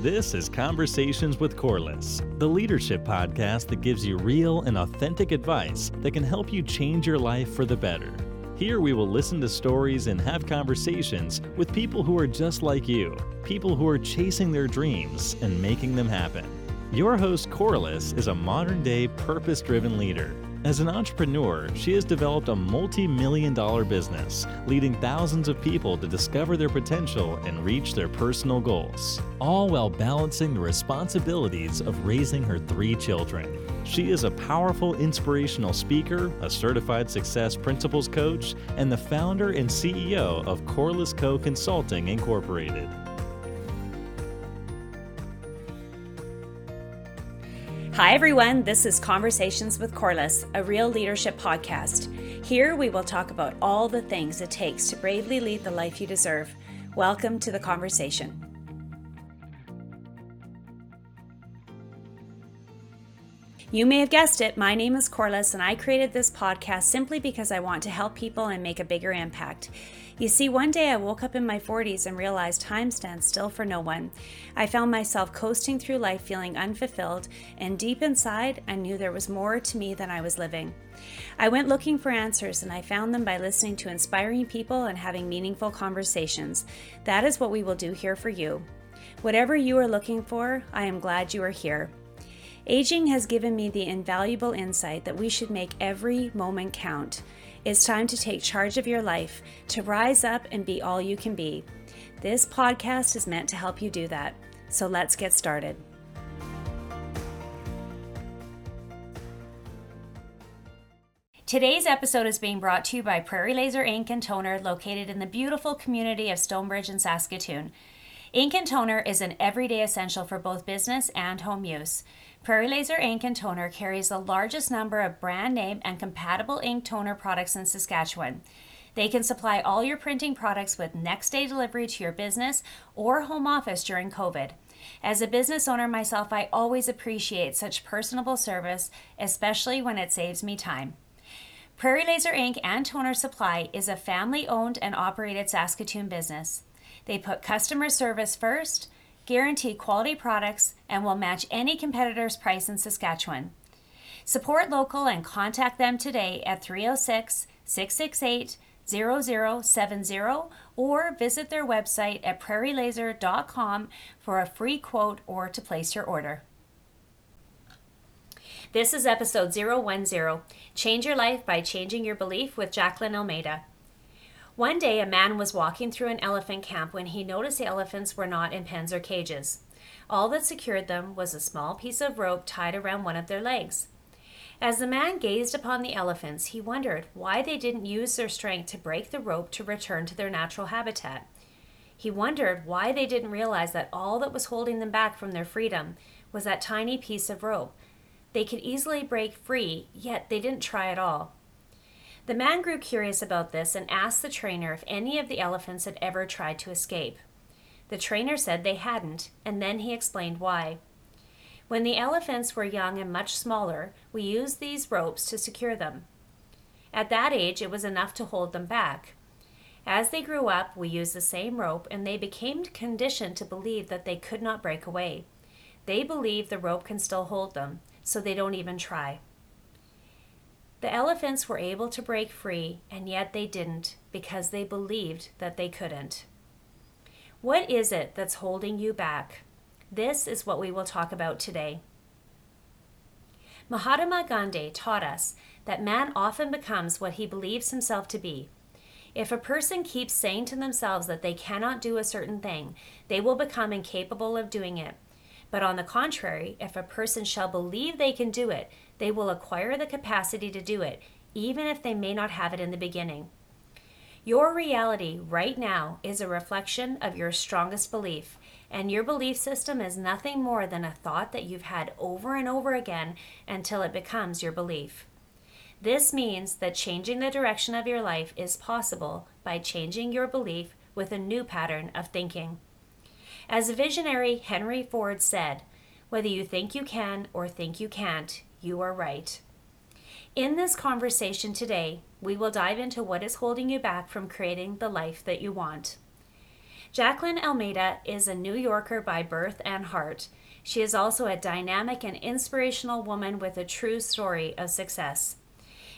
This is Conversations with Corliss, the leadership podcast that gives you real and authentic advice that can help you change your life for the better. Here we will listen to stories and have conversations with people who are just like you, people who are chasing their dreams and making them happen. Your host, Corliss, is a modern day purpose driven leader as an entrepreneur, she has developed a multi million dollar business, leading thousands of people to discover their potential and reach their personal goals, all while balancing the responsibilities of raising her three children. She is a powerful inspirational speaker, a certified success principles coach, and the founder and CEO of Corliss Co. Consulting Incorporated. Hi, everyone. This is Conversations with Corliss, a real leadership podcast. Here we will talk about all the things it takes to bravely lead the life you deserve. Welcome to the conversation. You may have guessed it, my name is Corliss, and I created this podcast simply because I want to help people and make a bigger impact. You see, one day I woke up in my 40s and realized time stands still for no one. I found myself coasting through life feeling unfulfilled, and deep inside, I knew there was more to me than I was living. I went looking for answers, and I found them by listening to inspiring people and having meaningful conversations. That is what we will do here for you. Whatever you are looking for, I am glad you are here. Aging has given me the invaluable insight that we should make every moment count. It's time to take charge of your life, to rise up and be all you can be. This podcast is meant to help you do that. So let's get started. Today's episode is being brought to you by Prairie Laser Ink and Toner, located in the beautiful community of Stonebridge and Saskatoon. Ink and toner is an everyday essential for both business and home use. Prairie Laser Ink and Toner carries the largest number of brand name and compatible ink toner products in Saskatchewan. They can supply all your printing products with next day delivery to your business or home office during COVID. As a business owner myself, I always appreciate such personable service, especially when it saves me time. Prairie Laser Ink and Toner Supply is a family owned and operated Saskatoon business. They put customer service first guarantee quality products, and will match any competitor's price in Saskatchewan. Support local and contact them today at 306 668 0070 or visit their website at prairielaser.com for a free quote or to place your order. This is episode 010 Change Your Life by Changing Your Belief with Jacqueline Almeida. One day, a man was walking through an elephant camp when he noticed the elephants were not in pens or cages. All that secured them was a small piece of rope tied around one of their legs. As the man gazed upon the elephants, he wondered why they didn't use their strength to break the rope to return to their natural habitat. He wondered why they didn't realize that all that was holding them back from their freedom was that tiny piece of rope. They could easily break free, yet they didn't try at all. The man grew curious about this and asked the trainer if any of the elephants had ever tried to escape. The trainer said they hadn't, and then he explained why. When the elephants were young and much smaller, we used these ropes to secure them. At that age, it was enough to hold them back. As they grew up, we used the same rope, and they became conditioned to believe that they could not break away. They believe the rope can still hold them, so they don't even try. The elephants were able to break free, and yet they didn't because they believed that they couldn't. What is it that's holding you back? This is what we will talk about today. Mahatma Gandhi taught us that man often becomes what he believes himself to be. If a person keeps saying to themselves that they cannot do a certain thing, they will become incapable of doing it. But on the contrary, if a person shall believe they can do it, they will acquire the capacity to do it, even if they may not have it in the beginning. Your reality right now is a reflection of your strongest belief, and your belief system is nothing more than a thought that you've had over and over again until it becomes your belief. This means that changing the direction of your life is possible by changing your belief with a new pattern of thinking. As visionary Henry Ford said, whether you think you can or think you can't, you are right. In this conversation today, we will dive into what is holding you back from creating the life that you want. Jacqueline Almeida is a New Yorker by birth and heart. She is also a dynamic and inspirational woman with a true story of success.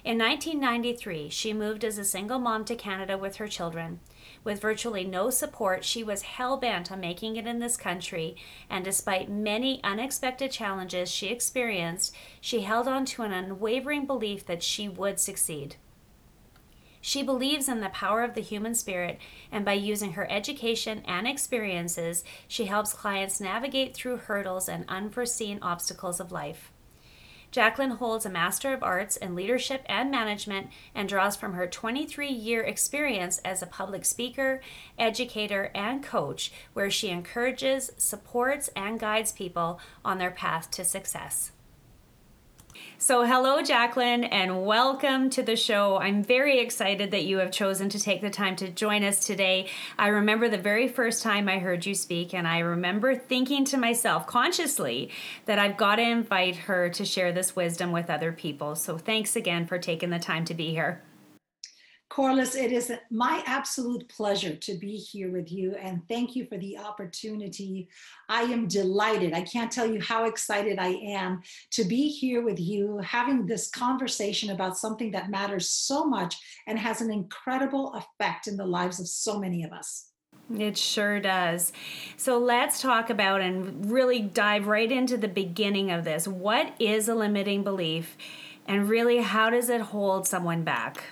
In 1993, she moved as a single mom to Canada with her children. With virtually no support, she was hell bent on making it in this country, and despite many unexpected challenges she experienced, she held on to an unwavering belief that she would succeed. She believes in the power of the human spirit, and by using her education and experiences, she helps clients navigate through hurdles and unforeseen obstacles of life. Jacqueline holds a Master of Arts in Leadership and Management and draws from her 23 year experience as a public speaker, educator, and coach, where she encourages, supports, and guides people on their path to success. So, hello, Jacqueline, and welcome to the show. I'm very excited that you have chosen to take the time to join us today. I remember the very first time I heard you speak, and I remember thinking to myself consciously that I've got to invite her to share this wisdom with other people. So, thanks again for taking the time to be here. Corliss, it is my absolute pleasure to be here with you and thank you for the opportunity. I am delighted. I can't tell you how excited I am to be here with you, having this conversation about something that matters so much and has an incredible effect in the lives of so many of us. It sure does. So let's talk about and really dive right into the beginning of this. What is a limiting belief? And really, how does it hold someone back?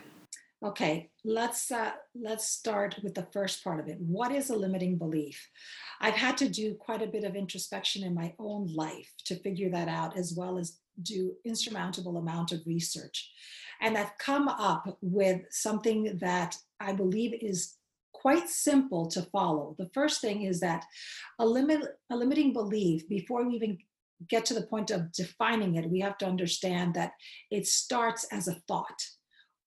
Okay, let's uh, let's start with the first part of it. What is a limiting belief? I've had to do quite a bit of introspection in my own life to figure that out, as well as do insurmountable amount of research, and I've come up with something that I believe is quite simple to follow. The first thing is that a limit a limiting belief before we even get to the point of defining it, we have to understand that it starts as a thought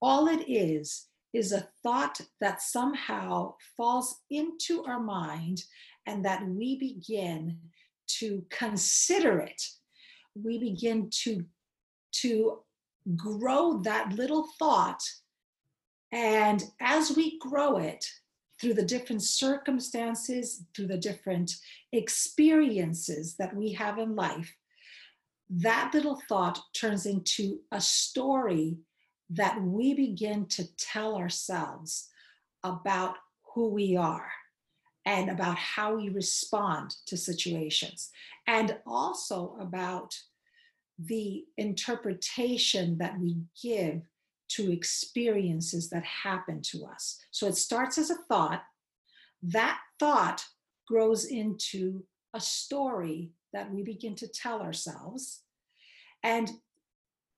all it is is a thought that somehow falls into our mind and that we begin to consider it. We begin to to grow that little thought. And as we grow it through the different circumstances through the different experiences that we have in life that little thought turns into a story that we begin to tell ourselves about who we are and about how we respond to situations, and also about the interpretation that we give to experiences that happen to us. So it starts as a thought, that thought grows into a story that we begin to tell ourselves. And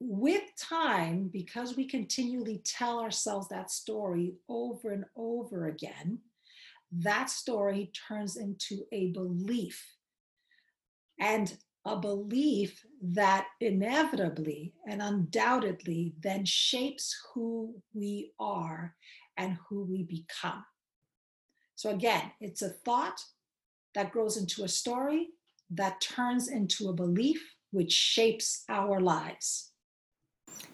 with time, because we continually tell ourselves that story over and over again, that story turns into a belief. And a belief that inevitably and undoubtedly then shapes who we are and who we become. So, again, it's a thought that grows into a story that turns into a belief which shapes our lives.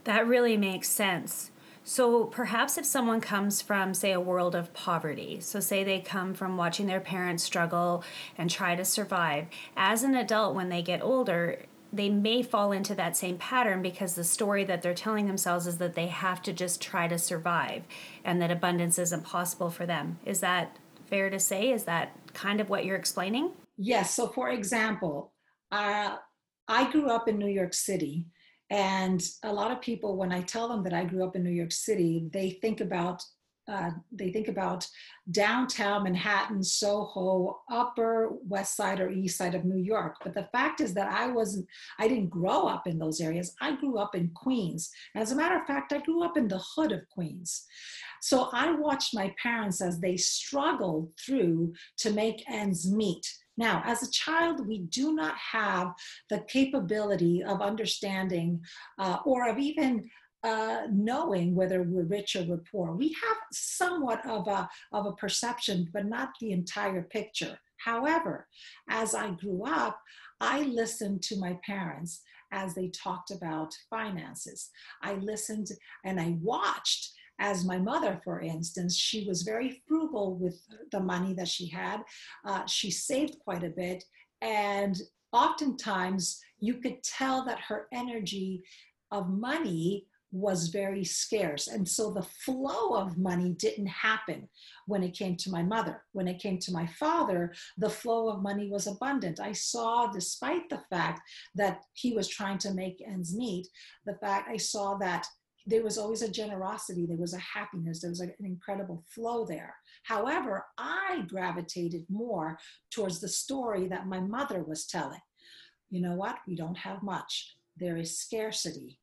That really makes sense. So perhaps if someone comes from, say, a world of poverty, so say they come from watching their parents struggle and try to survive, as an adult, when they get older, they may fall into that same pattern because the story that they're telling themselves is that they have to just try to survive and that abundance isn't possible for them. Is that fair to say? Is that kind of what you're explaining? Yes. So, for example, uh, I grew up in New York City and a lot of people, when I tell them that I grew up in New York City, they think about uh, they think about downtown Manhattan, Soho, Upper West Side or East Side of New York. But the fact is that I wasn't, I didn't grow up in those areas. I grew up in Queens. As a matter of fact, I grew up in the hood of Queens. So I watched my parents as they struggled through to make ends meet. Now, as a child, we do not have the capability of understanding uh, or of even uh, knowing whether we're rich or we're poor. We have somewhat of a, of a perception, but not the entire picture. However, as I grew up, I listened to my parents as they talked about finances. I listened and I watched as my mother, for instance, she was very frugal with the money that she had. Uh, she saved quite a bit. And oftentimes you could tell that her energy of money was very scarce. And so the flow of money didn't happen when it came to my mother. When it came to my father, the flow of money was abundant. I saw, despite the fact that he was trying to make ends meet, the fact I saw that there was always a generosity, there was a happiness, there was an incredible flow there. However, I gravitated more towards the story that my mother was telling. You know what? We don't have much. There is scarcity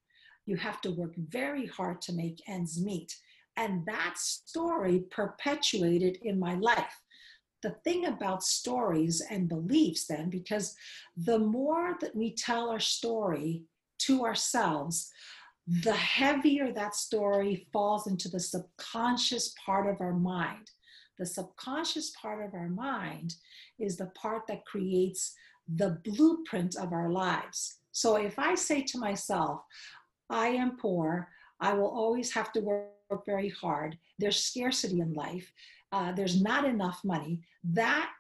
you have to work very hard to make ends meet. And that story perpetuated in my life. The thing about stories and beliefs, then, because the more that we tell our story to ourselves, the heavier that story falls into the subconscious part of our mind. The subconscious part of our mind is the part that creates the blueprint of our lives. So if I say to myself, I am poor. I will always have to work very hard. There's scarcity in life. Uh, there's not enough money. That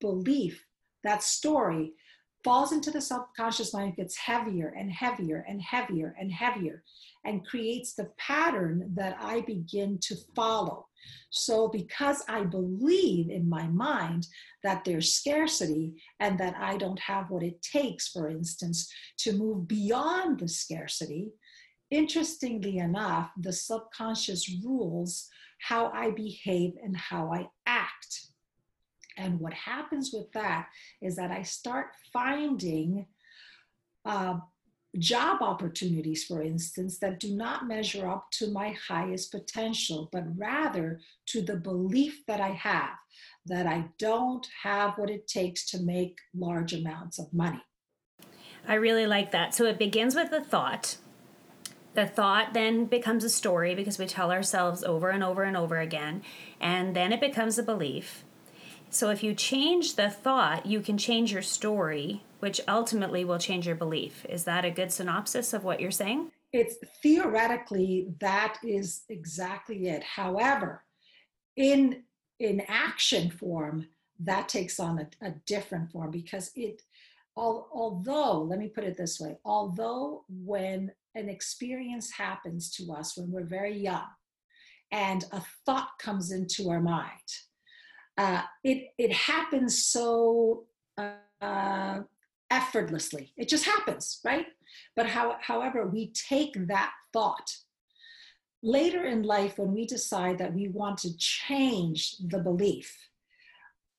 belief, that story, falls into the subconscious mind, gets heavier and heavier and heavier and heavier, and creates the pattern that I begin to follow. So, because I believe in my mind that there's scarcity and that I don't have what it takes, for instance, to move beyond the scarcity, interestingly enough, the subconscious rules how I behave and how I act. And what happens with that is that I start finding uh, job opportunities, for instance, that do not measure up to my highest potential, but rather to the belief that I have that I don't have what it takes to make large amounts of money. I really like that. So it begins with a thought the thought then becomes a story because we tell ourselves over and over and over again, and then it becomes a belief. So if you change the thought, you can change your story, which ultimately will change your belief. Is that a good synopsis of what you're saying? It's theoretically that is exactly it. However, in in action form, that takes on a, a different form because it although let me put it this way although when an experience happens to us when we're very young and a thought comes into our mind. Uh, it, it happens so uh, effortlessly. It just happens, right? But how, however, we take that thought. Later in life, when we decide that we want to change the belief,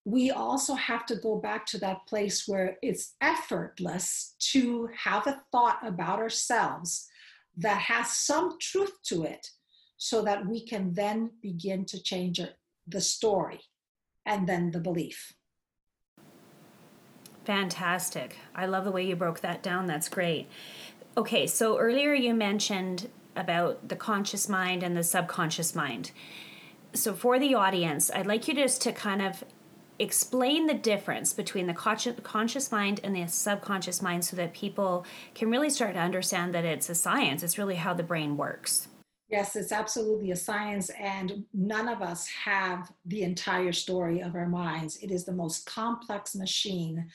we also have to go back to that place where it's effortless to have a thought about ourselves that has some truth to it so that we can then begin to change the story and then the belief. Fantastic. I love the way you broke that down. That's great. Okay, so earlier you mentioned about the conscious mind and the subconscious mind. So, for the audience, I'd like you just to kind of explain the difference between the conscious mind and the subconscious mind so that people can really start to understand that it's a science. It's really how the brain works. Yes, it's absolutely a science, and none of us have the entire story of our minds. It is the most complex machine.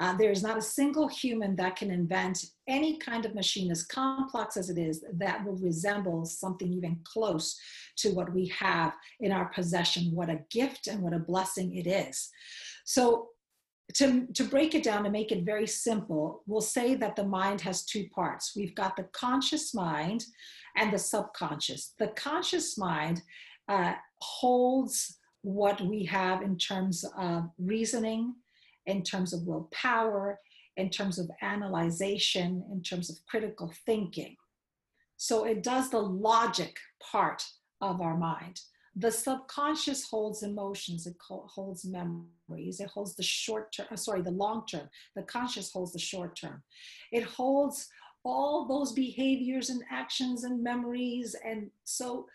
Uh, there is not a single human that can invent any kind of machine, as complex as it is, that will resemble something even close to what we have in our possession. What a gift and what a blessing it is. So, to, to break it down and make it very simple, we'll say that the mind has two parts. We've got the conscious mind and the subconscious. The conscious mind uh, holds what we have in terms of reasoning, in terms of willpower, in terms of analyzation, in terms of critical thinking. So it does the logic part of our mind. The subconscious holds emotions, it holds memories, it holds the short term, uh, sorry, the long term. The conscious holds the short term. It holds all those behaviors and actions and memories. And so,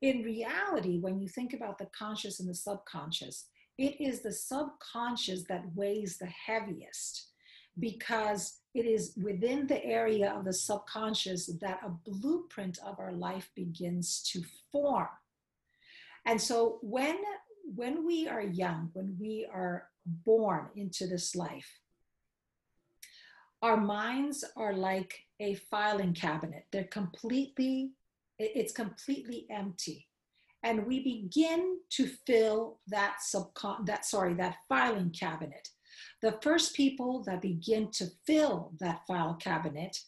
in reality, when you think about the conscious and the subconscious, it is the subconscious that weighs the heaviest because it is within the area of the subconscious that a blueprint of our life begins to form. And so when when we are young, when we are born into this life, our minds are like a filing cabinet. They're completely, it's completely empty. And we begin to fill that subcon that sorry, that filing cabinet. The first people that begin to fill that file cabinet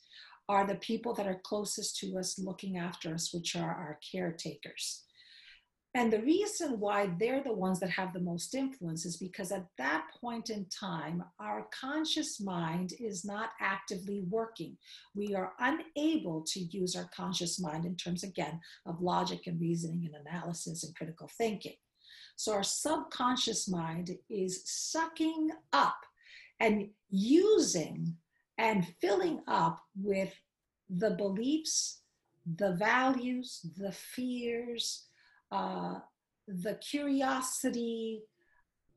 are the people that are closest to us looking after us, which are our caretakers. And the reason why they're the ones that have the most influence is because at that point in time, our conscious mind is not actively working. We are unable to use our conscious mind in terms, again, of logic and reasoning and analysis and critical thinking. So our subconscious mind is sucking up and using and filling up with the beliefs, the values, the fears, uh, the curiosity,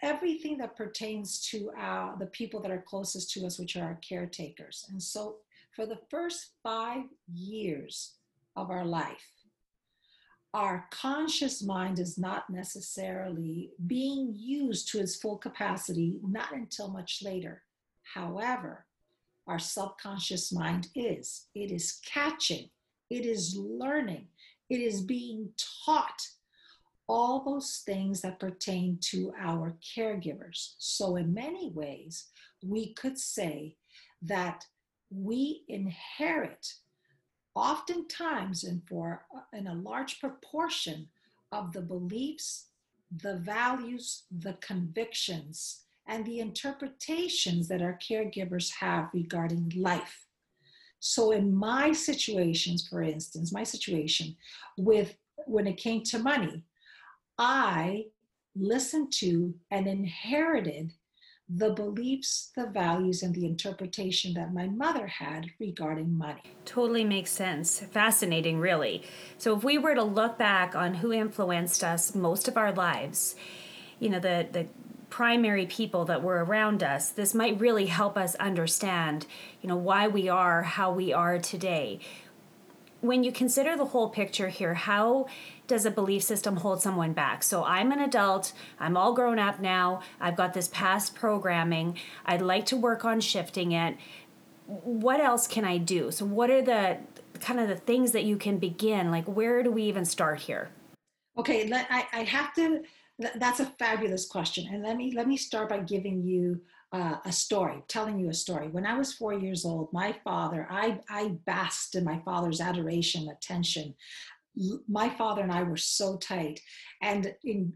everything that pertains to our, the people that are closest to us, which are our caretakers. And so for the first five years of our life, our conscious mind is not necessarily being used to its full capacity, not until much later. However, our subconscious mind is. It is catching, it is learning, it is being taught all those things that pertain to our caregivers. So, in many ways, we could say that we inherit, oftentimes, and for uh, in a large proportion, of the beliefs, the values, the convictions, and the interpretations that our caregivers have regarding life. So, in my situations, for instance, my situation with when it came to money, I listened to and inherited the beliefs, the values, and the interpretation that my mother had regarding money. Totally makes sense. Fascinating, really. So, if we were to look back on who influenced us most of our lives, you know, the, the primary people that were around us, this might really help us understand, you know, why we are how we are today. When you consider the whole picture here, how does a belief system hold someone back? So I'm an adult, I'm all grown up now, I've got this past programming, I'd like to work on shifting it. What else can I do? So, what are the kind of the things that you can begin? Like, where do we even start here? Okay, I, I have to. That's a fabulous question, and let me let me start by giving you uh, a story, telling you a story. When I was four years old, my father, I, I basked in my father's adoration, attention my father and I were so tight. And in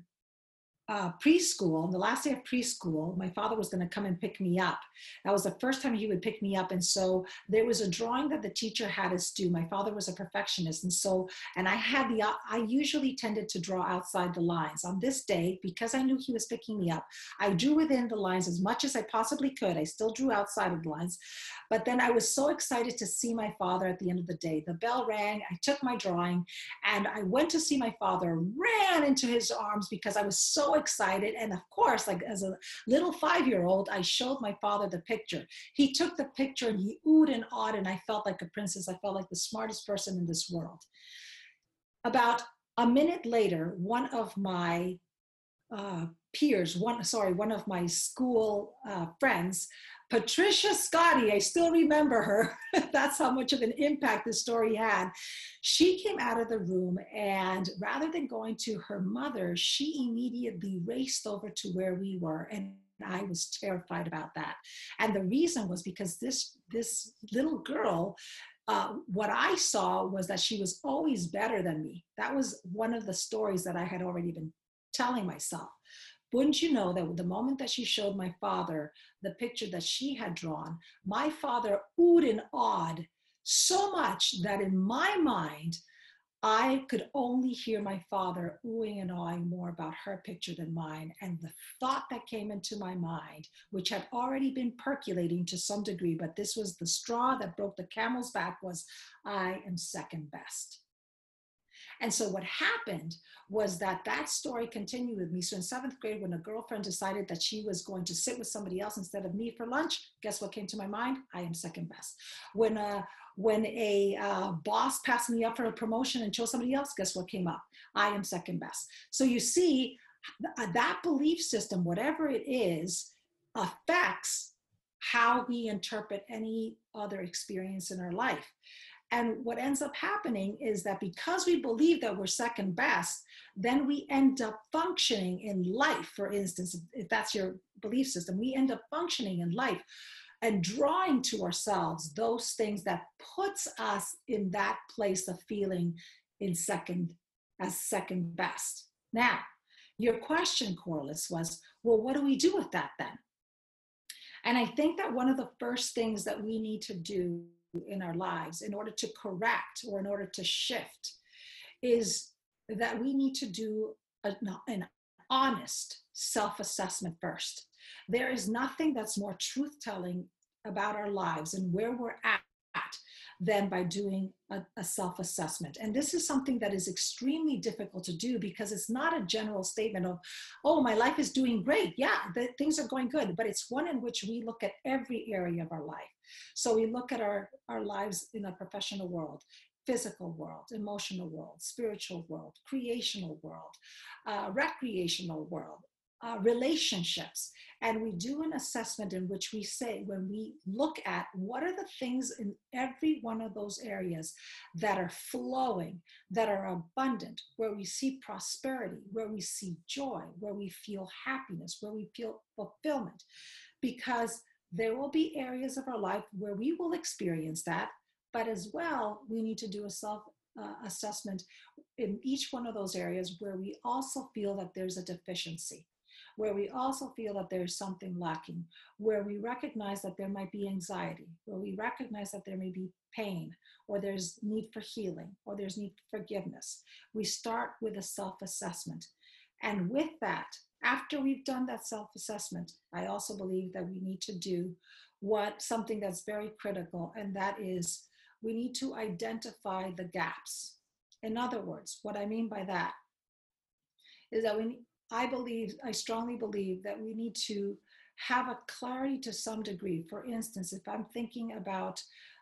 uh, preschool, the last day of preschool, my father was going to come and pick me up. That was the first time he would pick me up. And so there was a drawing that the teacher had us do. My father was a perfectionist. And so, and I had the, I usually tended to draw outside the lines. On this day, because I knew he was picking me up, I drew within the lines as much as I possibly could. I still drew outside of the lines. But then I was so excited to see my father at the end of the day. The bell rang, I took my drawing, and I went to see my father, ran into his arms because I was so excited. And of course, like as a little five year old, I showed my father the picture. He took the picture and he oohed and awed, and I felt like a princess. I felt like the smartest person in this world. About a minute later, one of my uh, peers, one sorry, one of my school uh, friends, Patricia Scotty, I still remember her. That's how much of an impact this story had. She came out of the room, and rather than going to her mother, she immediately raced over to where we were. And I was terrified about that. And the reason was because this, this little girl uh, what I saw was that she was always better than me. That was one of the stories that I had already been telling myself. Wouldn't you know that the moment that she showed my father the picture that she had drawn, my father oohed and awed so much that in my mind, I could only hear my father oohing and awing more about her picture than mine. And the thought that came into my mind, which had already been percolating to some degree, but this was the straw that broke the camel's back, was I am second best. And so what happened was that that story continued with me. So in seventh grade, when a girlfriend decided that she was going to sit with somebody else instead of me for lunch, guess what came to my mind? I am second best. When a when a uh, boss passed me up for a promotion and chose somebody else, guess what came up? I am second best. So you see, that belief system, whatever it is, affects how we interpret any other experience in our life. And what ends up happening is that because we believe that we're second best, then we end up functioning in life, for instance, if that's your belief system, we end up functioning in life and drawing to ourselves those things that puts us in that place of feeling in second as second best. Now, your question, Corliss, was, well, what do we do with that then? And I think that one of the first things that we need to do in our lives in order to correct or in order to shift is that we need to do a, an honest self assessment first. There is nothing that's more truth telling about our lives and where we're at than by doing a, a self assessment. And this is something that is extremely difficult to do because it's not a general statement of, oh, my life is doing great. Yeah, the, things are going good. But it's one in which we look at every area of our life. So we look at our, our lives in a professional world, physical world, emotional world, spiritual world, creational world, uh, recreational world, uh, relationships. And we do an assessment in which we say, when we look at what are the things in every one of those areas that are flowing, that are abundant, where we see prosperity, where we see joy, where we feel happiness, where we feel fulfillment. Because there will be areas of our life where we will experience that, but as well, we need to do a self uh, assessment in each one of those areas where we also feel that there's a deficiency where we also feel that there's something lacking, where we recognize that there might be anxiety, where we recognize that there may be pain, or there's need for healing, or there's need for forgiveness. We start with a self assessment. And with that, after we've done that self assessment, I also believe that we need to do what something that's very critical, and that is we need to identify the gaps. In other words, what I mean by that is that we I believe, I strongly believe that we need to have a clarity to some degree. For instance, if I'm thinking about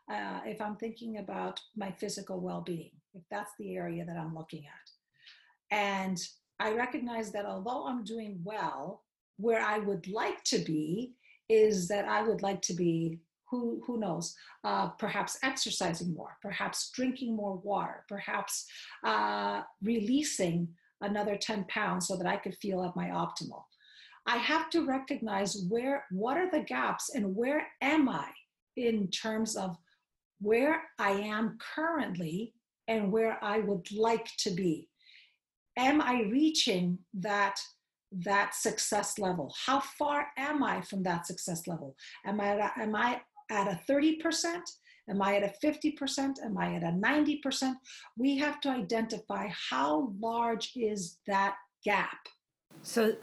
uh, if I'm thinking about my physical well-being, if that's the area that I'm looking at, and I recognize that although I'm doing well, where I would like to be is that I would like to be who who knows uh, perhaps exercising more perhaps drinking more water perhaps uh, releasing another 10 pounds so that I could feel at my optimal. I have to recognize where, what are the gaps and where am I in terms of where I am currently and where I would like to be. Am I reaching that that success level? How far am I from that success level? Am I am I at a 30%? Am I at a 50%? Am I at a 90%? We have to identify how large is that gap. So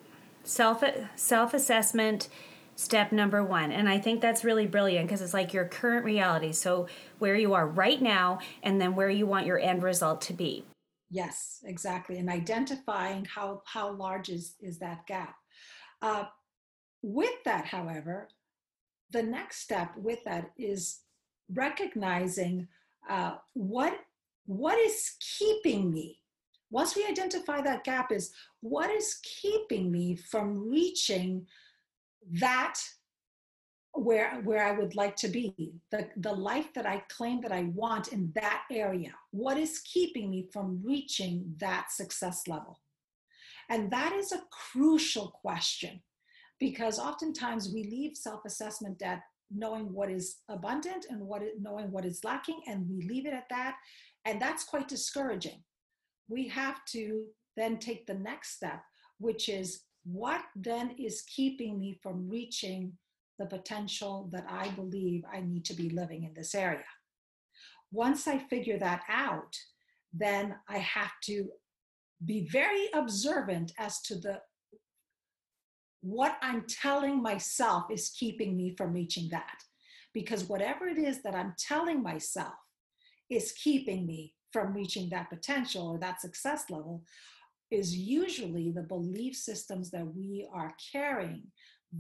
self self assessment step number 1 and I think that's really brilliant because it's like your current reality. So where you are right now and then where you want your end result to be. Yes, exactly. And identifying how how large is is that gap. Uh, with that, however, the next step with that is recognizing uh, what what is keeping me? Once we identify that gap is what is keeping me from reaching that where where i would like to be? The the life that i claim that i want in that area. What is keeping me from reaching that success level? And that is a crucial question because oftentimes we leave self-assessment at knowing what is abundant and what it, knowing what is lacking, and we leave it at that. And that's quite discouraging. We have to then take the next step, which is what then is keeping me from reaching the potential that I believe I need to be living in this area. Once I figure that out, then I have to be very observant as to the what I'm telling myself is keeping me from reaching that. Because whatever it is that I'm telling myself is keeping me from reaching that potential or that success level is usually the belief systems that we are carrying,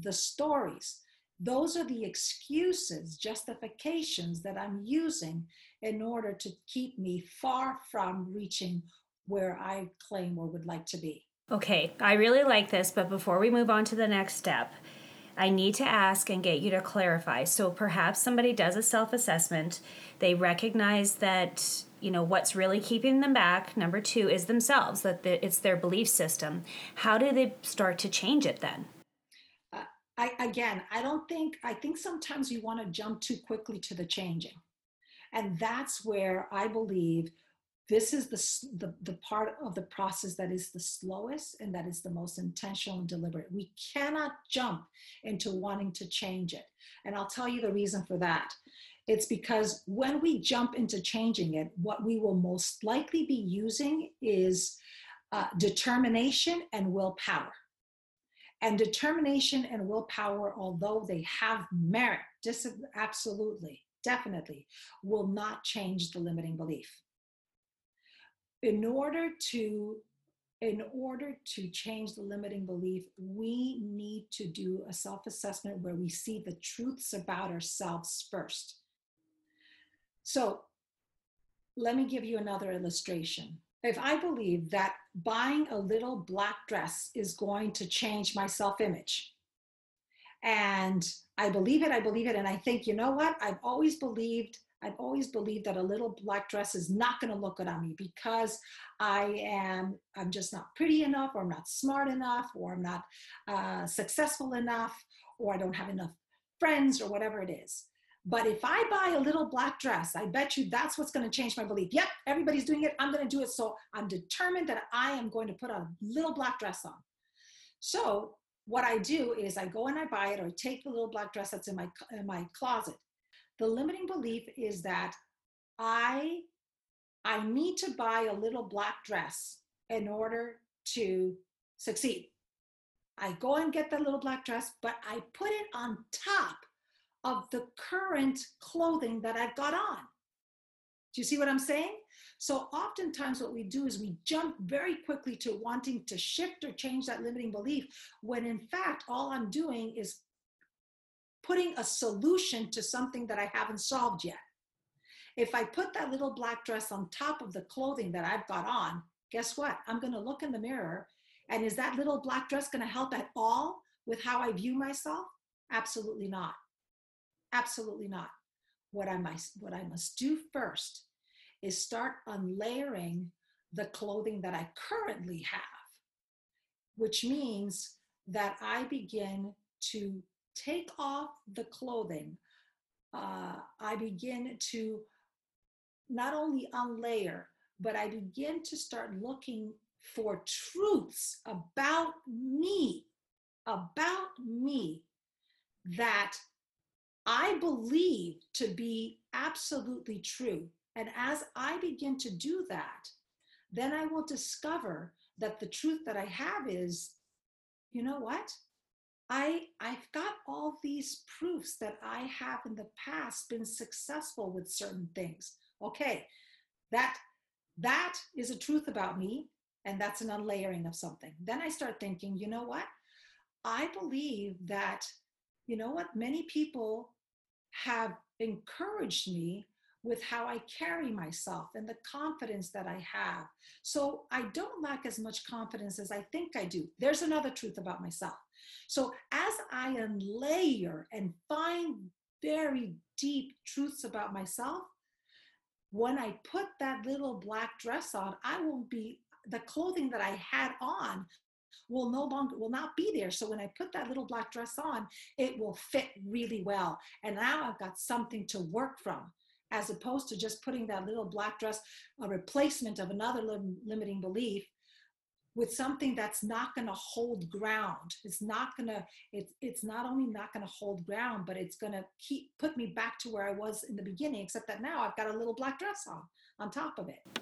the stories. Those are the excuses, justifications that I'm using in order to keep me far from reaching where I claim or would like to be. Okay, I really like this, but before we move on to the next step, I need to ask and get you to clarify. So perhaps somebody does a self assessment, they recognize that you know what's really keeping them back number two is themselves that it's their belief system. How do they start to change it then? Uh, I, again i don't think i think sometimes we want to jump too quickly to the changing. And that's where i believe this is the, the, the part of the process that is the slowest and that is the most intentional and deliberate we cannot jump into wanting to change it and i'll tell you the reason for that it's because when we jump into changing it, what we will most likely be using is uh, determination and willpower. And determination and willpower, although they have merit, dis- absolutely, definitely, will not change the limiting belief. In order to in order to change the limiting belief, we need to do a self assessment where we see the truths about ourselves first. So let me give you another illustration. If I believe that buying a little black dress is going to change my self image, and I believe it, I believe it, and I think, you know what? I've always believed I've always believed that a little black dress is not going to look good on me because I am I'm just not pretty enough, or I'm not smart enough, or I'm not uh, successful enough, or I don't have enough friends, or whatever it is. But if I buy a little black dress, I bet you that's what's going to change my belief. Yep, everybody's doing it. I'm going to do it. So I'm determined that I am going to put a little black dress on. So what I do is I go and I buy it or take the little black dress that's in my in my closet. The limiting belief is that I I need to buy a little black dress in order to succeed. I go and get the little black dress, but I put it on top of the current clothing that I've got on. Do you see what I'm saying? So, oftentimes, what we do is we jump very quickly to wanting to shift or change that limiting belief, when in fact, all I'm doing is putting a solution to something that I haven't solved yet. If I put that little black dress on top of the clothing that I've got on, guess what? I'm going to look in the mirror, and is that little black dress going to help at all with how I view myself? Absolutely not. Absolutely not. What I must, what I must do first is start unlayering the clothing that I currently have, which means that I begin to take off the clothing. Uh, I begin to not only unlayer, but I begin to start looking for truths about me, about me that I believe to be absolutely true. And as I begin to do that, then I will discover that the truth that I have is, you know what? I I've got all these proofs that I have in the past been successful with certain things. Okay, that that is a truth about me, and that's an unlayering of something. Then I start thinking, you know what? I believe that, you know what, many people have encouraged me with how I carry myself and the confidence that I have. So I don't lack as much confidence as I think I do. There's another truth about myself. So as I unlayer and find very deep truths about myself, when I put that little black dress on, I won't be the clothing that I had on will no longer will not be there. So when i put that little black dress on it will fit really well. And now i've got something to work from as opposed to just putting that little black dress a replacement of another lim- limiting belief with something that's not going to hold ground it's not going to it's it's not only not going to hold ground but it's going to keep put me back to where i was in the beginning except that now i've got a little black dress on on top of it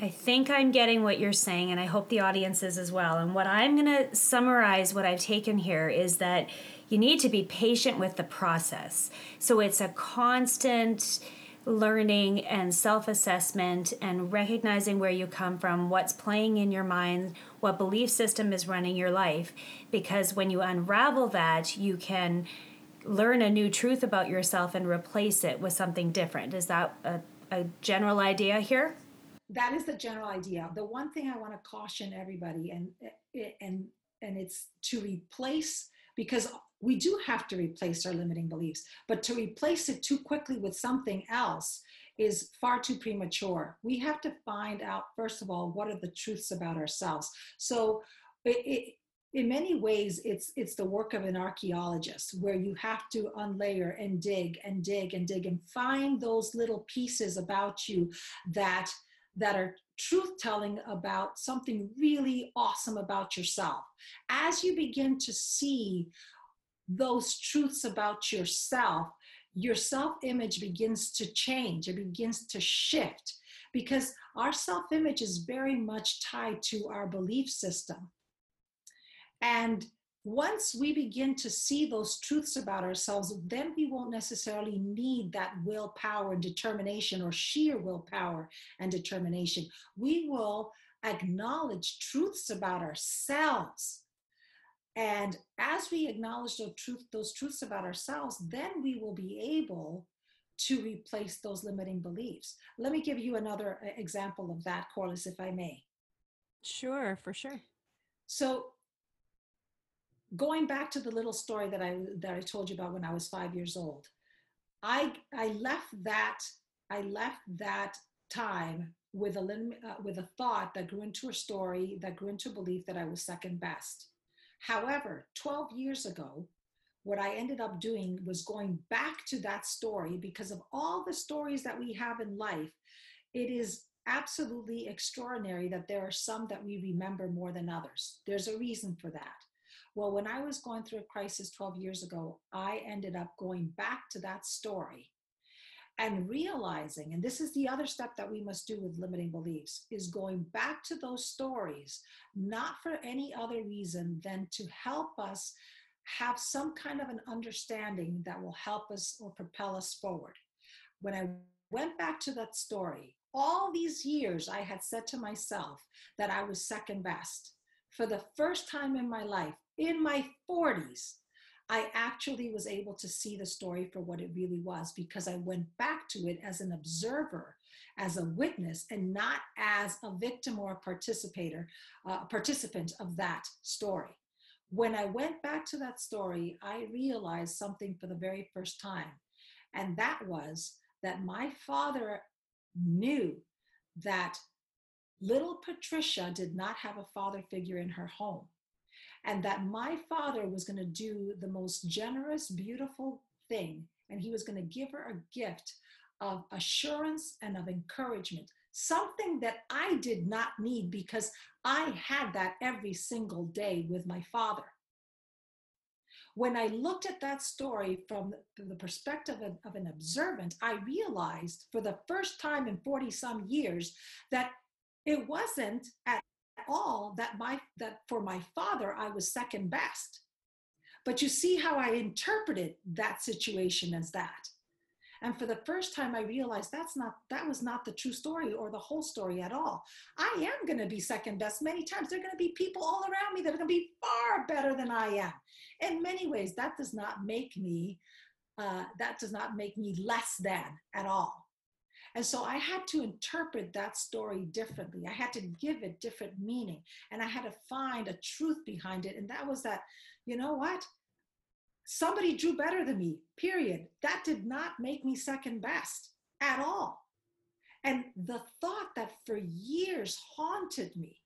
I think I'm getting what you're saying, and I hope the audience is as well. And what I'm going to summarize what I've taken here is that you need to be patient with the process. So it's a constant learning and self assessment and recognizing where you come from, what's playing in your mind, what belief system is running your life. Because when you unravel that, you can learn a new truth about yourself and replace it with something different. Is that a, a general idea here? That is the general idea. The one thing I want to caution everybody, and and and it's to replace because we do have to replace our limiting beliefs, but to replace it too quickly with something else is far too premature. We have to find out, first of all, what are the truths about ourselves. So, it, it, in many ways, it's it's the work of an archaeologist, where you have to unlayer and dig and dig and dig and find those little pieces about you that that are truth telling about something really awesome about yourself. As you begin to see those truths about yourself, your self image begins to change, it begins to shift because our self image is very much tied to our belief system. And once we begin to see those truths about ourselves, then we won't necessarily need that willpower and determination or sheer willpower and determination. We will acknowledge truths about ourselves and as we acknowledge those, truth, those truths about ourselves, then we will be able to replace those limiting beliefs. Let me give you another uh, example of that, Corliss, if I may. Sure, for sure. So, going back to the little story that I that I told you about when I was five years old, I I left that I left that time with a uh, with a thought that grew into a story that grew into a belief that I was second best. However, 12 years ago, what I ended up doing was going back to that story because of all the stories that we have in life. It is absolutely extraordinary that there are some that we remember more than others. There's a reason for that. Well, when I was going through a crisis 12 years ago, I ended up going back to that story and realizing and this is the other step that we must do with limiting beliefs is going back to those stories not for any other reason than to help us have some kind of an understanding that will help us or propel us forward. When i went back to that story all these years i had said to myself that i was second best. For the first time in my life in my 40s I actually was able to see the story for what it really was because I went back to it as an observer, as a witness, and not as a victim or a participator, uh, participant of that story. When I went back to that story, I realized something for the very first time, and that was that my father knew that little Patricia did not have a father figure in her home and that my father was going to do the most generous, beautiful thing, and he was going to give her a gift of assurance and of encouragement, something that I did not need because I had that every single day with my father. When I looked at that story from the perspective of, of an observant, I realized for the first time in 40 some years that it wasn't at all that my that for my father I was second best. But you see how I interpreted that situation as that. And for the first time, I realized that's not that was not the true story or the whole story at all. I am going to be second best many times. There are going to be people all around me that are going to be far better than I am. In many ways, that does not make me uh, that does not make me less than at all. And so I had to interpret that story differently. I had to give it different meaning and I had to find a truth behind it. And that was that, you know what? Somebody drew better than me, period. That did not make me second best at all. And the thought that for years haunted me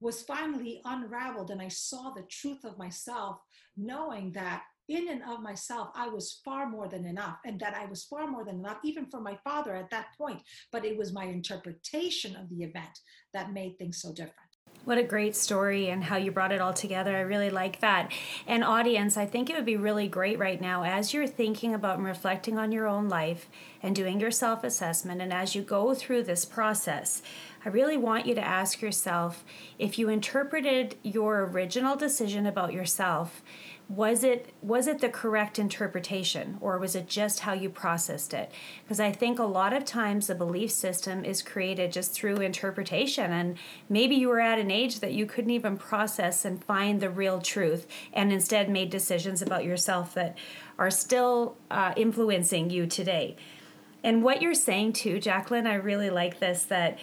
was finally unraveled, and I saw the truth of myself, knowing that in and of myself, I was far more than enough, and that I was far more than enough, even for my father at that point. But it was my interpretation of the event that made things so different. What a great story and how you brought it all together. I really like that. And, audience, I think it would be really great right now as you're thinking about and reflecting on your own life and doing your self assessment, and as you go through this process, I really want you to ask yourself if you interpreted your original decision about yourself was it was it the correct interpretation or was it just how you processed it? Because i think a lot of times the belief system is created just through interpretation and maybe you were at an age that you couldn't even process and find the real truth and instead made decisions about yourself that are still uh, influencing you today. And what you're saying too jacqueline i really like this that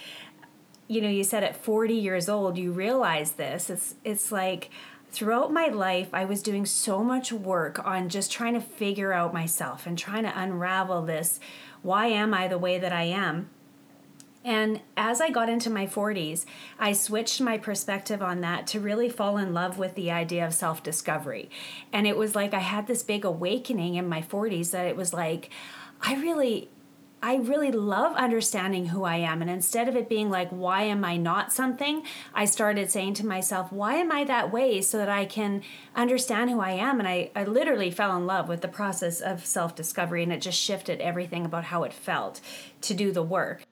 you know you said at 40 years old you realize this. It's it's like throughout my life, I was doing so much work on just trying to figure out myself and trying to unravel this. Why am I the way that I am? And as I got into my 40s, I switched my perspective on that to really fall in love with the idea of self discovery. And it was like I had this big awakening in my 40s that it was like, I really I really love understanding who I am. And instead of it being like, why am I not something? I started saying to myself, why am I that way so that I can understand who I am? And I, I literally fell in love with the process of self discovery and it just shifted everything about how it felt to do the work.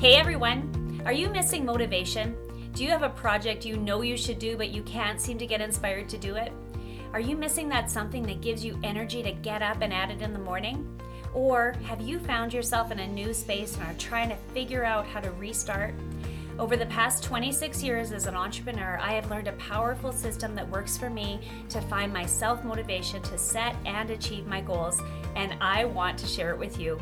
Hey everyone, are you missing motivation? Do you have a project you know you should do, but you can't seem to get inspired to do it? Are you missing that something that gives you energy to get up and at it in the morning? Or have you found yourself in a new space and are trying to figure out how to restart? Over the past 26 years as an entrepreneur, I have learned a powerful system that works for me to find my self motivation to set and achieve my goals, and I want to share it with you.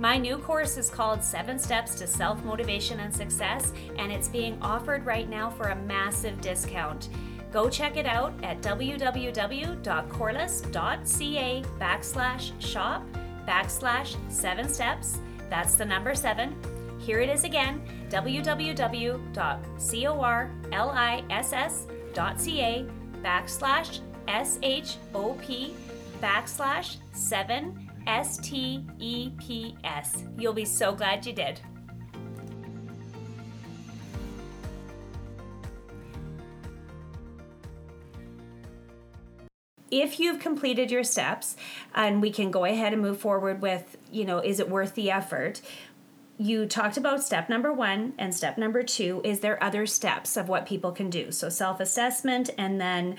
My new course is called Seven Steps to Self Motivation and Success, and it's being offered right now for a massive discount. Go check it out at www.corliss.ca backslash shop backslash seven steps. That's the number seven. Here it is again www.corliss.ca backslash shop backslash seven S T E P S. You'll be so glad you did. If you've completed your steps and we can go ahead and move forward with you know is it worth the effort? You talked about step number one and step number two. Is there other steps of what people can do? So self-assessment and then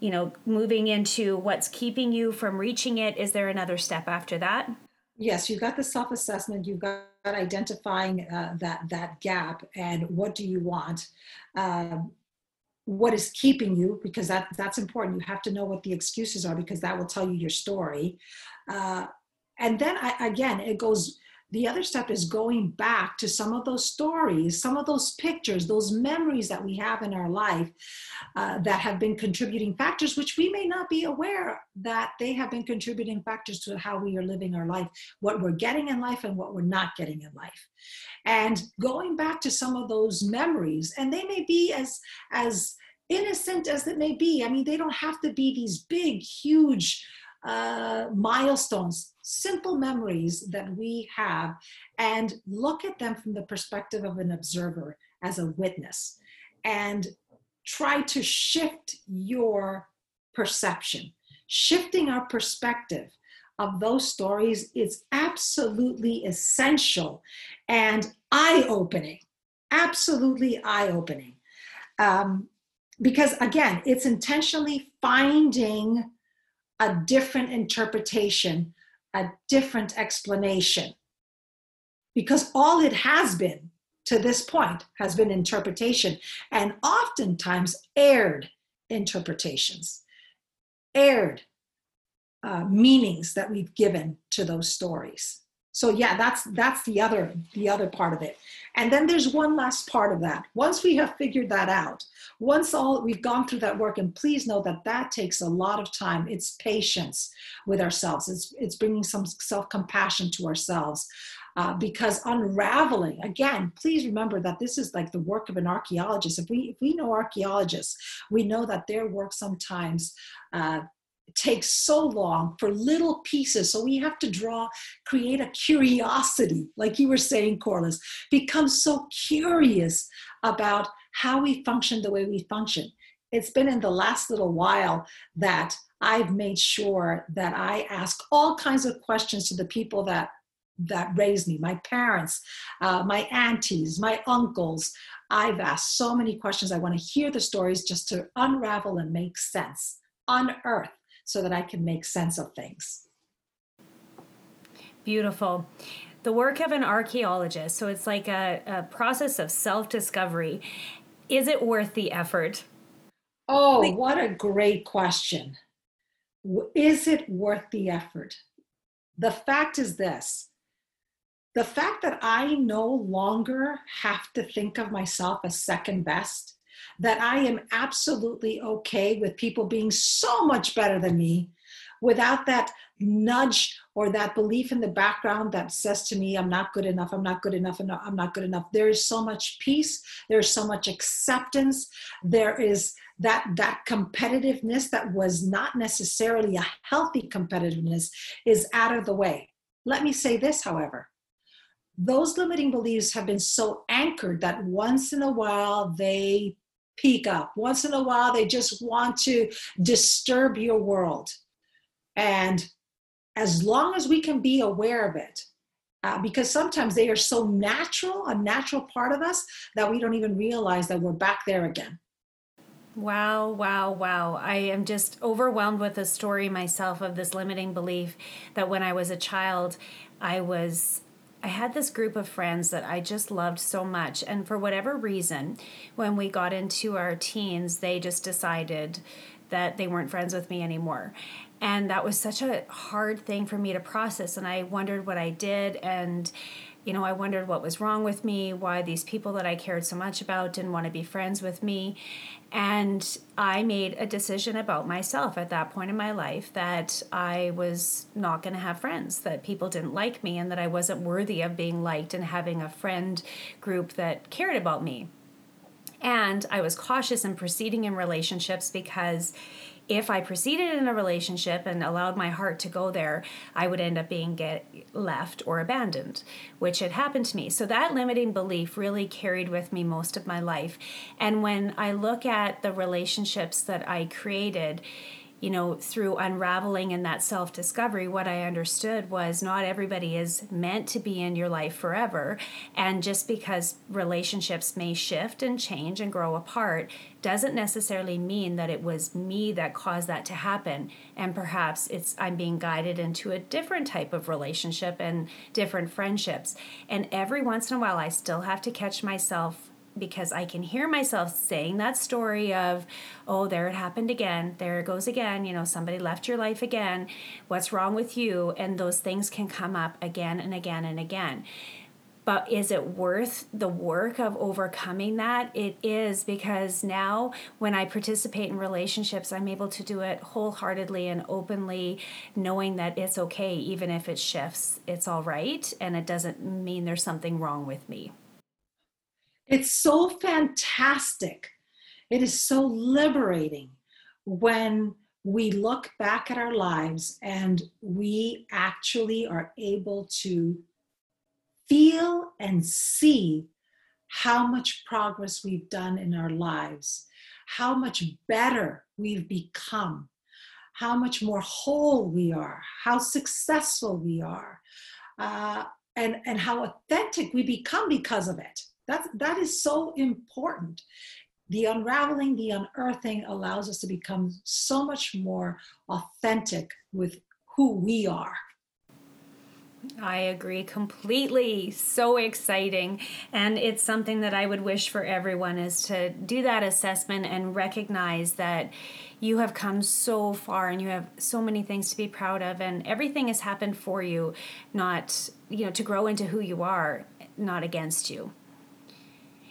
you know moving into what's keeping you from reaching it. Is there another step after that? Yes you've got the self-assessment. You've got identifying uh, that that gap and what do you want? Um, what is keeping you because that that's important. You have to know what the excuses are because that will tell you your story. Uh, and then I, again it goes the other step is going back to some of those stories, some of those pictures, those memories that we have in our life uh, that have been contributing factors, which we may not be aware that they have been contributing factors to how we are living our life, what we're getting in life and what we're not getting in life. And going back to some of those memories, and they may be as, as, innocent as it may be. I mean, they don't have to be these big, huge uh, milestones, simple memories that we have, and look at them from the perspective of an observer as a witness and try to shift your perception. Shifting our perspective of those stories is absolutely essential and eye opening. Absolutely eye opening. Um, because again, it's intentionally finding a different interpretation, a different explanation. Because all it has been to this point has been interpretation and oftentimes aired interpretations, aired uh, meanings that we've given to those stories so yeah that's that's the other the other part of it. And then there's one last part of that. Once we have figured that out once all we've gone through that work and please know that that takes a lot of time. It's patience with ourselves. It's it's bringing some self-compassion to ourselves uh, because unraveling again please remember that this is like the work of an archaeologist. If we if we know archaeologists we know that their work sometimes uh, takes so long for little pieces. So we have to draw, create a curiosity, like you were saying, Corliss, become so curious about how we function the way we function. It's been in the last little while that I've made sure that I ask all kinds of questions to the people that that raised me, my parents, uh, my aunties, my uncles. I've asked so many questions. I want to hear the stories just to unravel and make sense, unearth, so that I can make sense of things. Beautiful. The work of an archaeologist, so it's like a, a process of self discovery. Is it worth the effort? Oh, what a great question. Is it worth the effort? The fact is this the fact that I no longer have to think of myself as second best, that I am absolutely okay with people being so much better than me without that nudge or that belief in the background that says to me, I'm not good enough, I'm not good enough, I'm not good enough. There is so much peace, there's so much acceptance, there is that that competitiveness that was not necessarily a healthy competitiveness is out of the way. Let me say this, however those limiting beliefs have been so anchored that once in a while they peek up. Once in a while, they just want to disturb your world. And as long as we can be aware of it, uh, because sometimes they are so natural, a natural part of us, that we don't even realize that we're back there again. Wow, wow, wow. I am just overwhelmed with the story myself of this limiting belief that when I was a child, I was I had this group of friends that I just loved so much. And for whatever reason, when we got into our teens, they just decided that they weren't friends with me anymore. And that was such a hard thing for me to process. And I wondered what I did. And you know, I wondered what was wrong with me, why these people that I cared so much about didn't want to be friends with me. And I made a decision about myself at that point in my life that I was not going to have friends, that people didn't like me, and that I wasn't worthy of being liked and having a friend group that cared about me. And I was cautious in proceeding in relationships because if I proceeded in a relationship and allowed my heart to go there, I would end up being get left or abandoned, which had happened to me. So that limiting belief really carried with me most of my life. And when I look at the relationships that I created, you know, through unraveling and that self discovery, what I understood was not everybody is meant to be in your life forever. And just because relationships may shift and change and grow apart doesn't necessarily mean that it was me that caused that to happen. And perhaps it's I'm being guided into a different type of relationship and different friendships. And every once in a while, I still have to catch myself because I can hear myself saying that story of, oh, there it happened again. There it goes again. You know, somebody left your life again. What's wrong with you? And those things can come up again and again and again. But is it worth the work of overcoming that? It is because now when I participate in relationships, I'm able to do it wholeheartedly and openly, knowing that it's okay, even if it shifts. It's all right. And it doesn't mean there's something wrong with me. It's so fantastic. It is so liberating when we look back at our lives and we actually are able to feel and see how much progress we've done in our lives, how much better we've become, how much more whole we are, how successful we are, uh, and, and how authentic we become because of it. That, that is so important. The unraveling, the unearthing allows us to become so much more authentic with who we are. I agree completely. So exciting. And it's something that I would wish for everyone is to do that assessment and recognize that you have come so far and you have so many things to be proud of and everything has happened for you, not, you know, to grow into who you are, not against you.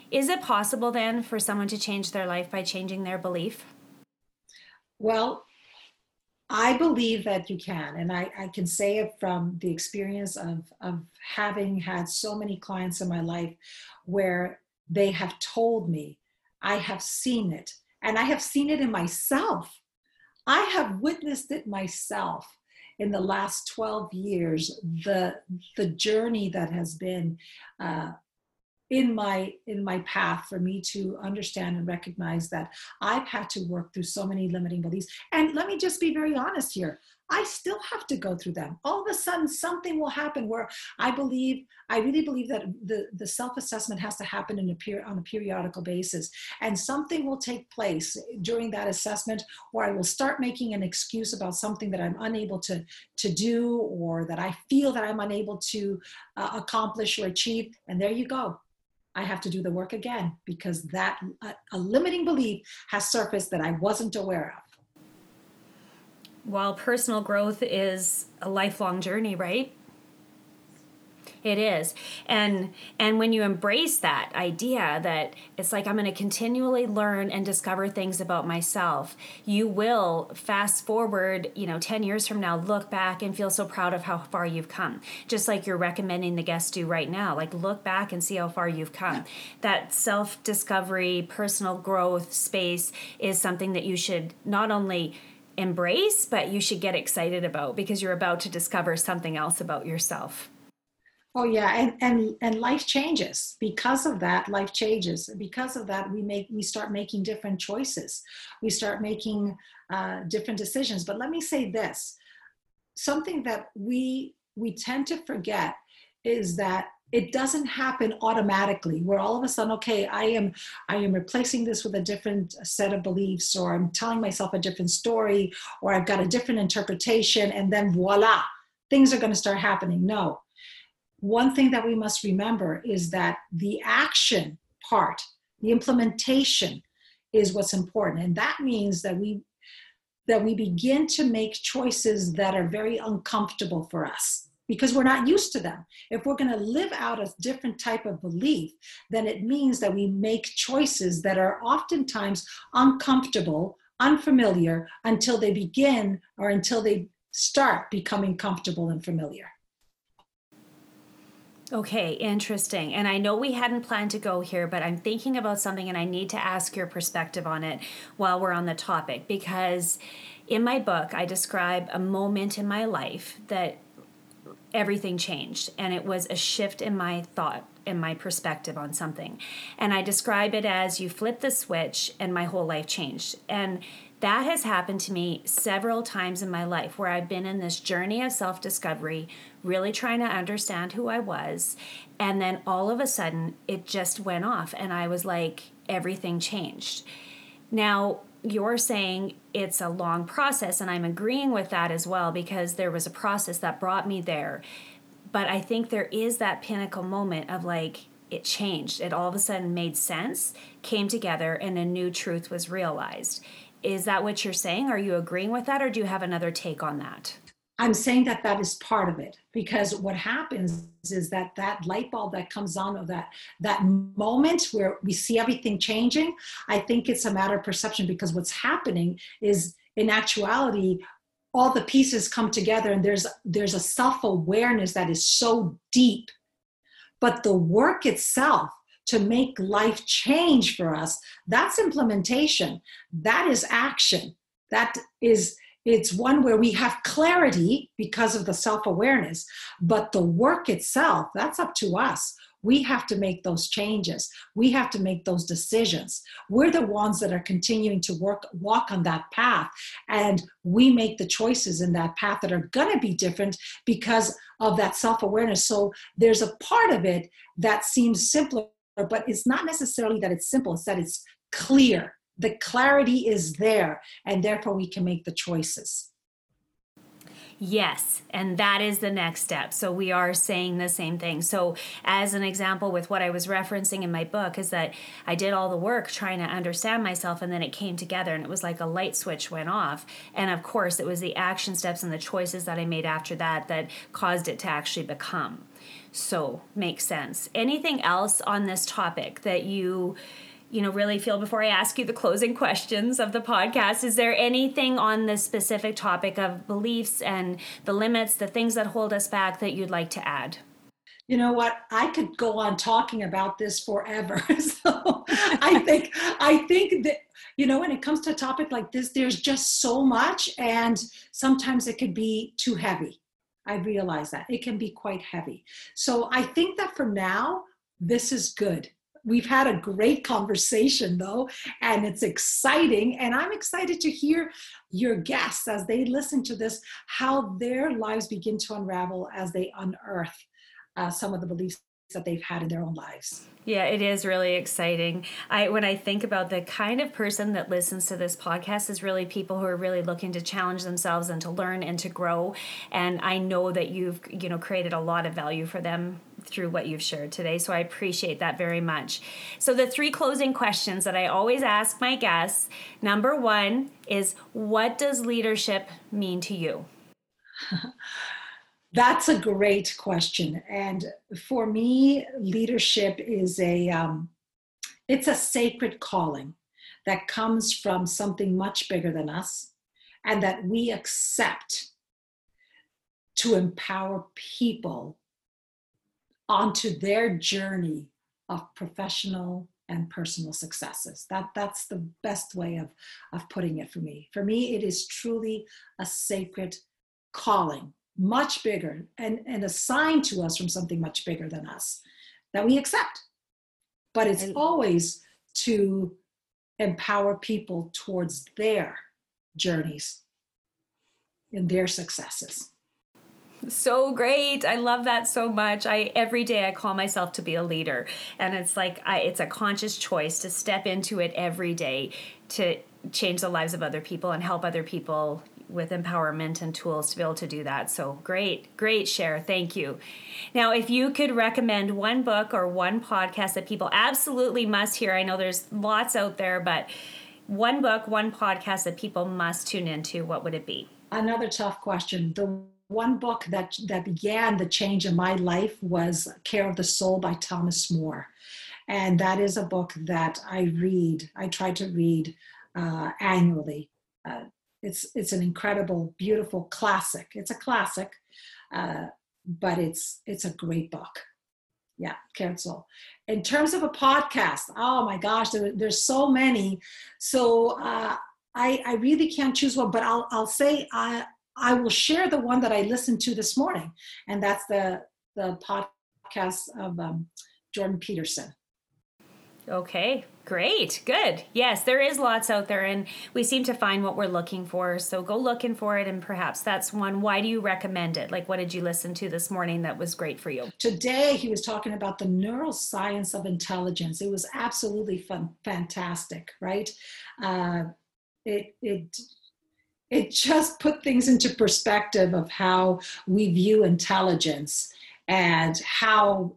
Is it possible then for someone to change their life by changing their belief? Well, I believe that you can. And I, I can say it from the experience of, of having had so many clients in my life where they have told me, I have seen it, and I have seen it in myself. I have witnessed it myself in the last 12 years, the, the journey that has been uh, in my in my path for me to understand and recognize that i've had to work through so many limiting beliefs and let me just be very honest here I still have to go through them. All of a sudden, something will happen where I believe, I really believe that the, the self assessment has to happen in a on a periodical basis. And something will take place during that assessment where I will start making an excuse about something that I'm unable to, to do or that I feel that I'm unable to uh, accomplish or achieve. And there you go. I have to do the work again because that a, a limiting belief has surfaced that I wasn't aware of while personal growth is a lifelong journey, right? It is. And and when you embrace that idea that it's like I'm going to continually learn and discover things about myself, you will fast forward, you know, 10 years from now look back and feel so proud of how far you've come. Just like you're recommending the guests do right now. Like look back and see how far you've come. That self-discovery, personal growth space is something that you should not only embrace, but you should get excited about because you're about to discover something else about yourself. Oh yeah, and and and life changes because of that. Life changes because of that. We make we start making different choices. We start making uh, different decisions. But let me say this: something that we we tend to forget is that it doesn't happen automatically where all of a sudden okay i am i am replacing this with a different set of beliefs or i'm telling myself a different story or i've got a different interpretation and then voila things are going to start happening no one thing that we must remember is that the action part the implementation is what's important and that means that we that we begin to make choices that are very uncomfortable for us because we're not used to them. If we're going to live out a different type of belief, then it means that we make choices that are oftentimes uncomfortable, unfamiliar until they begin or until they start becoming comfortable and familiar. Okay, interesting. And I know we hadn't planned to go here, but I'm thinking about something and I need to ask your perspective on it while we're on the topic. Because in my book, I describe a moment in my life that everything changed and it was a shift in my thought and my perspective on something. And i describe it as you flip the switch and my whole life changed. And that has happened to me several times in my life where I've been in this journey of self discovery, really trying to understand who I was. And then all of a sudden, it just went off, and I was like, everything changed. Now, you're saying it's a long process, and I'm agreeing with that as well because there was a process that brought me there. But I think there is that pinnacle moment of like, it changed. It all of a sudden made sense, came together, and a new truth was realized. Is that what you're saying? Are you agreeing with that, or do you have another take on that? I'm saying that that is part of it because what happens is that that light bulb that comes on of that that moment where we see everything changing. I think it's a matter of perception because what's happening is in actuality all the pieces come together and there's there's a self-awareness that is so deep but the work itself to make life change for us that's implementation that is action that is it's one where we have clarity because of the self awareness, but the work itself, that's up to us. We have to make those changes. We have to make those decisions. We're the ones that are continuing to work, walk on that path, and we make the choices in that path that are going to be different because of that self awareness. So there's a part of it that seems simpler, but it's not necessarily that it's simple, it's that it's clear the clarity is there and therefore we can make the choices Yes, and that is the next step. So we are saying the same thing. So, as an example, with what I was referencing in my book, is that I did all the work trying to understand myself, and then it came together, and it was like a light switch went off. And of course, it was the action steps and the choices that I made after that that caused it to actually become. So, makes sense. Anything else on this topic that you you know really feel before i ask you the closing questions of the podcast? Is there anything on this specific topic of beliefs and the limits the things that hold us back that you'd like to add? You know what? I could go on talking about this forever. So i think i think that you know when it comes to a topic like this there's just so much and sometimes it could be too heavy i realize that it can be quite heavy so i think that for now this is good we've had a great conversation though, and it's exciting. And I'm excited to hear your guests as they listen to this, how their lives begin to unravel as they unearth uh, some of the beliefs that they've had in their own lives. Yeah, it is really exciting. I when I think about the kind of person that listens to this podcast is really people who are really looking to challenge themselves and to learn and to grow. And I know that you've, you know, created a lot of value for them through what you've shared today. So I appreciate that very much. So the three closing questions that I always ask my guests, number 1 is what does leadership mean to you? That's a great question. And for me, leadership is a um, it's a sacred calling that comes from something much bigger than us and that we accept to empower people onto their journey of professional and personal successes. That, that's the best way of, of putting it for me. For me, it is truly a sacred calling much bigger and, and assigned to us from something much bigger than us that we accept. But it's always to empower people towards their journeys and their successes. So great. I love that so much. I every day i call myself to be a leader and it's like I, it's a conscious choice to step into it every day to change the lives of other people and help other people with empowerment and tools to be able to do that. So great, great share. Thank you. Now, if you could recommend one book or one podcast that people absolutely must hear, I know there's lots out there, but one book, one podcast that people must tune into, what would it be? Another tough question. The one book that that began the change in my life was Care of the Soul by Thomas Moore. And that is a book that I read, I try to read uh, annually. Uh, it's it's an incredible, beautiful classic. It's a classic, uh, but it's it's a great book. Yeah, cancel. In terms of a podcast, oh my gosh, there, there's so many. So uh, I I really can't choose one, but I'll I'll say I I will share the one that I listened to this morning, and that's the the podcast of um, Jordan Peterson. Okay, great, good. Yes, there is lots out there, and we seem to find what we're looking for. So go looking for it, and perhaps that's one. Why do you recommend it? Like, what did you listen to this morning that was great for you? Today, he was talking about the neuroscience of intelligence. It was absolutely fun, fantastic, right? Uh, it it it just put things into perspective of how we view intelligence and how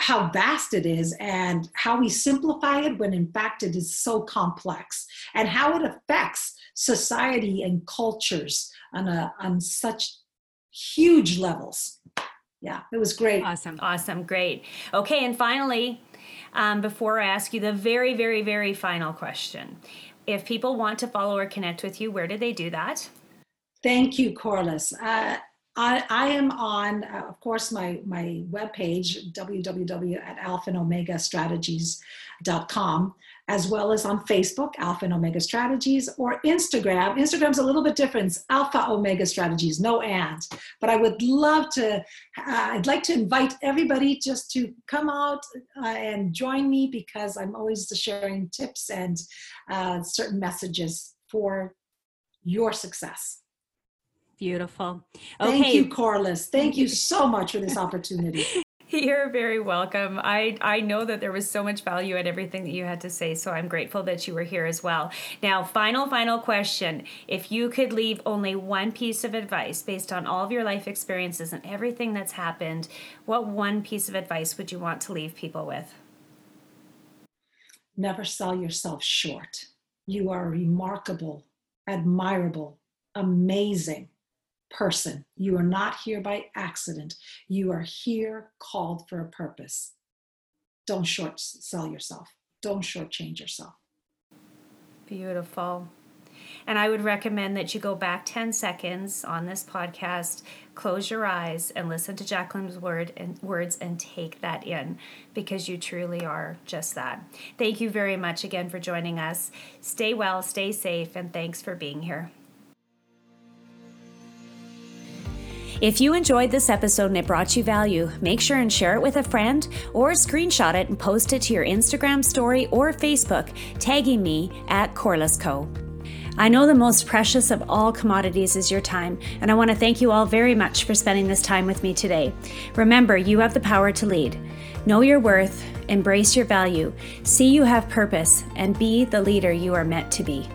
how vast it is and how we simplify it when in fact it is so complex and how it affects society and cultures on a on such huge levels. Yeah it was great. Awesome awesome great. Okay and finally um, before i ask you the very very very final question. If people want to follow or connect with you where do they do that? Thank you corliss. Uh, I, I am on, uh, of course, my, my webpage, www at as well as on Facebook, Alpha and Omega Strategies, or Instagram. Instagram's a little bit different, Alpha Omega Strategies, no and. But I would love to, uh, I'd like to invite everybody just to come out uh, and join me because I'm always sharing tips and uh, certain messages for your success. Beautiful. Okay. Thank you, Corliss. Thank you so much for this opportunity. You're very welcome. I, I know that there was so much value in everything that you had to say, so I'm grateful that you were here as well. Now, final, final question. If you could leave only one piece of advice based on all of your life experiences and everything that's happened, what one piece of advice would you want to leave people with? Never sell yourself short. You are remarkable, admirable, amazing person. You are not here by accident. You are here called for a purpose. Don't short sell yourself. Don't shortchange yourself. Beautiful. And I would recommend that you go back 10 seconds on this podcast, close your eyes, and listen to Jacqueline's word and words and take that in because you truly are just that. Thank you very much again for joining us. Stay well, stay safe, and thanks for being here. If you enjoyed this episode and it brought you value, make sure and share it with a friend or screenshot it and post it to your Instagram story or Facebook, tagging me at Corliss Co. I know the most precious of all commodities is your time, and I want to thank you all very much for spending this time with me today. Remember, you have the power to lead. Know your worth, embrace your value, see you have purpose, and be the leader you are meant to be.